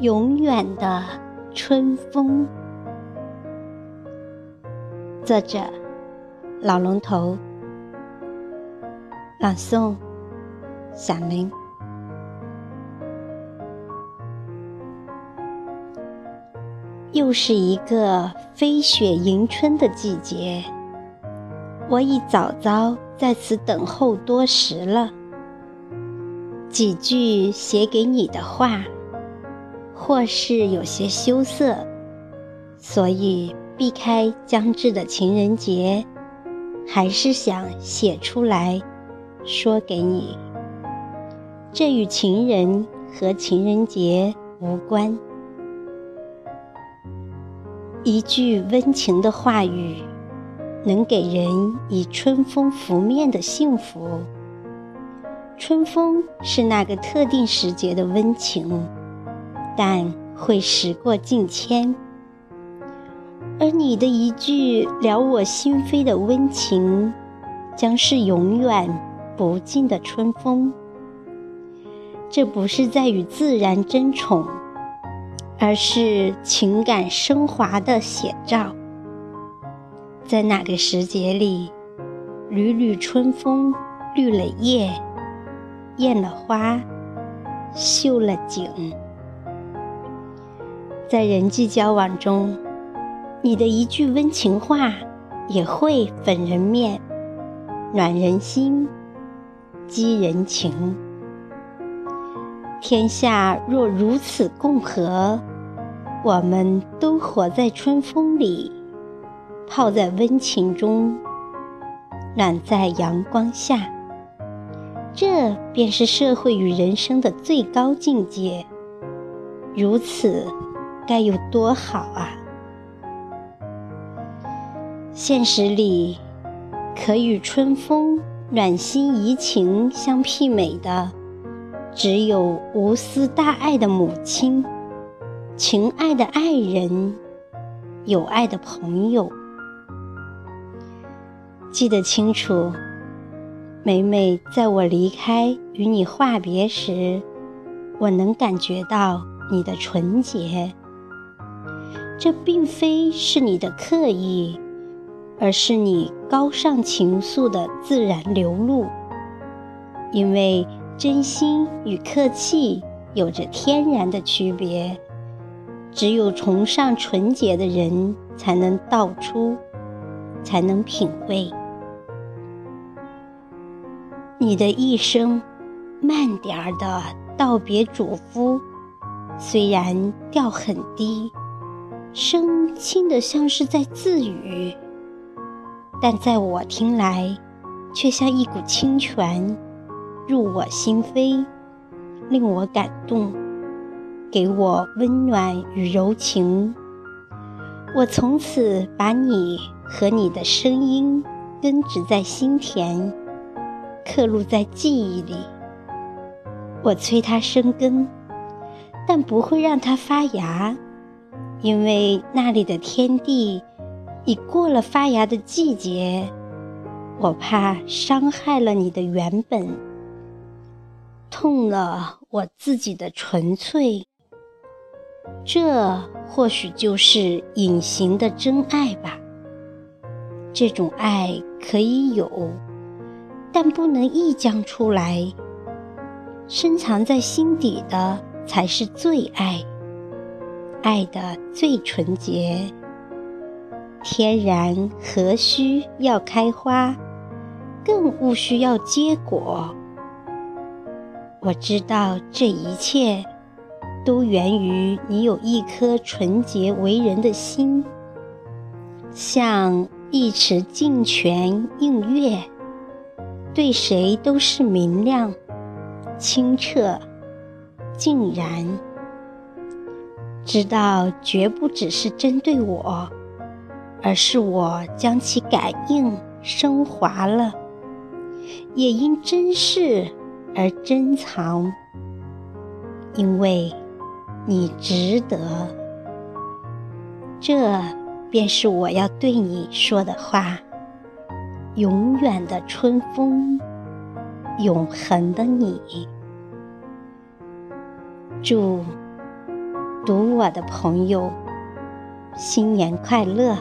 永远的春风。作者：老龙头。朗诵：小明。又是一个飞雪迎春的季节，我已早早在此等候多时了。几句写给你的话。或是有些羞涩，所以避开将至的情人节，还是想写出来，说给你。这与情人和情人节无关。一句温情的话语，能给人以春风拂面的幸福。春风是那个特定时节的温情。但会时过境迁，而你的一句撩我心扉的温情，将是永远不尽的春风。这不是在与自然争宠，而是情感升华的写照。在那个时节里，缕缕春风绿了叶，艳了花，绣了景。在人际交往中，你的一句温情话也会粉人面、暖人心、激人情。天下若如此共和，我们都活在春风里，泡在温情中，暖在阳光下。这便是社会与人生的最高境界。如此。该有多好啊！现实里，可与春风暖心怡情相媲美的，只有无私大爱的母亲、情爱的爱人、有爱的朋友。记得清楚，每每在我离开与你话别时，我能感觉到你的纯洁。这并非是你的刻意，而是你高尚情愫的自然流露。因为真心与客气有着天然的区别，只有崇尚纯洁的人才能道出，才能品味。你的一声慢点儿的道别嘱咐，虽然调很低。声轻得像是在自语，但在我听来，却像一股清泉，入我心扉，令我感动，给我温暖与柔情。我从此把你和你的声音根植在心田，刻录在记忆里。我催它生根，但不会让它发芽。因为那里的天地已过了发芽的季节，我怕伤害了你的原本，痛了我自己的纯粹。这或许就是隐形的真爱吧。这种爱可以有，但不能溢将出来。深藏在心底的才是最爱。爱的最纯洁，天然何须要开花，更勿需要结果。我知道这一切都源于你有一颗纯洁为人的心，像一池净泉映月，对谁都是明亮、清澈、静然。知道绝不只是针对我，而是我将其感应升华了，也因珍视而珍藏，因为你值得。这便是我要对你说的话。永远的春风，永恒的你。祝。读我的朋友，新年快乐！